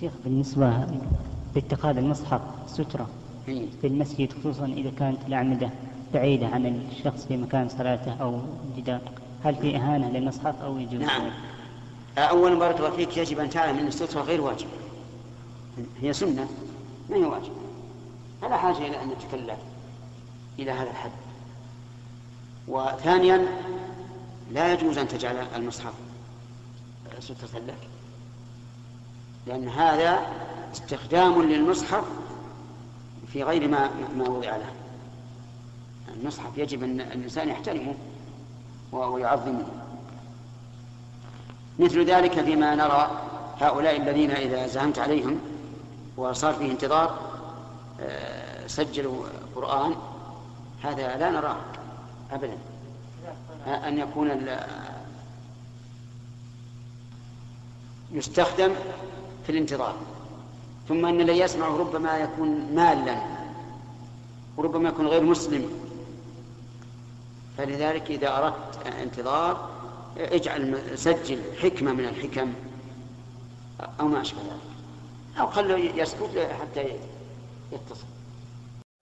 شيخ بالنسبة لاتخاذ المصحف سترة إيه. في المسجد خصوصا إذا كانت الأعمدة بعيدة عن الشخص في مكان صلاته أو جدار هل في إهانة للمصحف أو يجوز نعم؟ أولا بارك الله فيك يجب أن تعلم أن السترة غير واجب هي سنة ما هي واجب فلا حاجة إلى أن نتكلم إلى هذا الحد. وثانيا لا يجوز أن تجعل المصحف سترة لك. لأن هذا استخدام للمصحف في غير ما ما وضع له. المصحف يجب أن الإنسان يحترمه ويعظمه. مثل ذلك فيما نرى هؤلاء الذين إذا زهمت عليهم وصار فيه انتظار آه، سجلوا قرآن. هذا لا نراه أبدا. أن يكون يستخدم في الانتظار. ثم أن الذي يسمع ربما يكون مالا وربما يكون غير مسلم. فلذلك إذا أردت انتظار اجعل سجل حكمة من الحكم أو ما أشبه ذلك. أو خله يسكت حتى يتصل.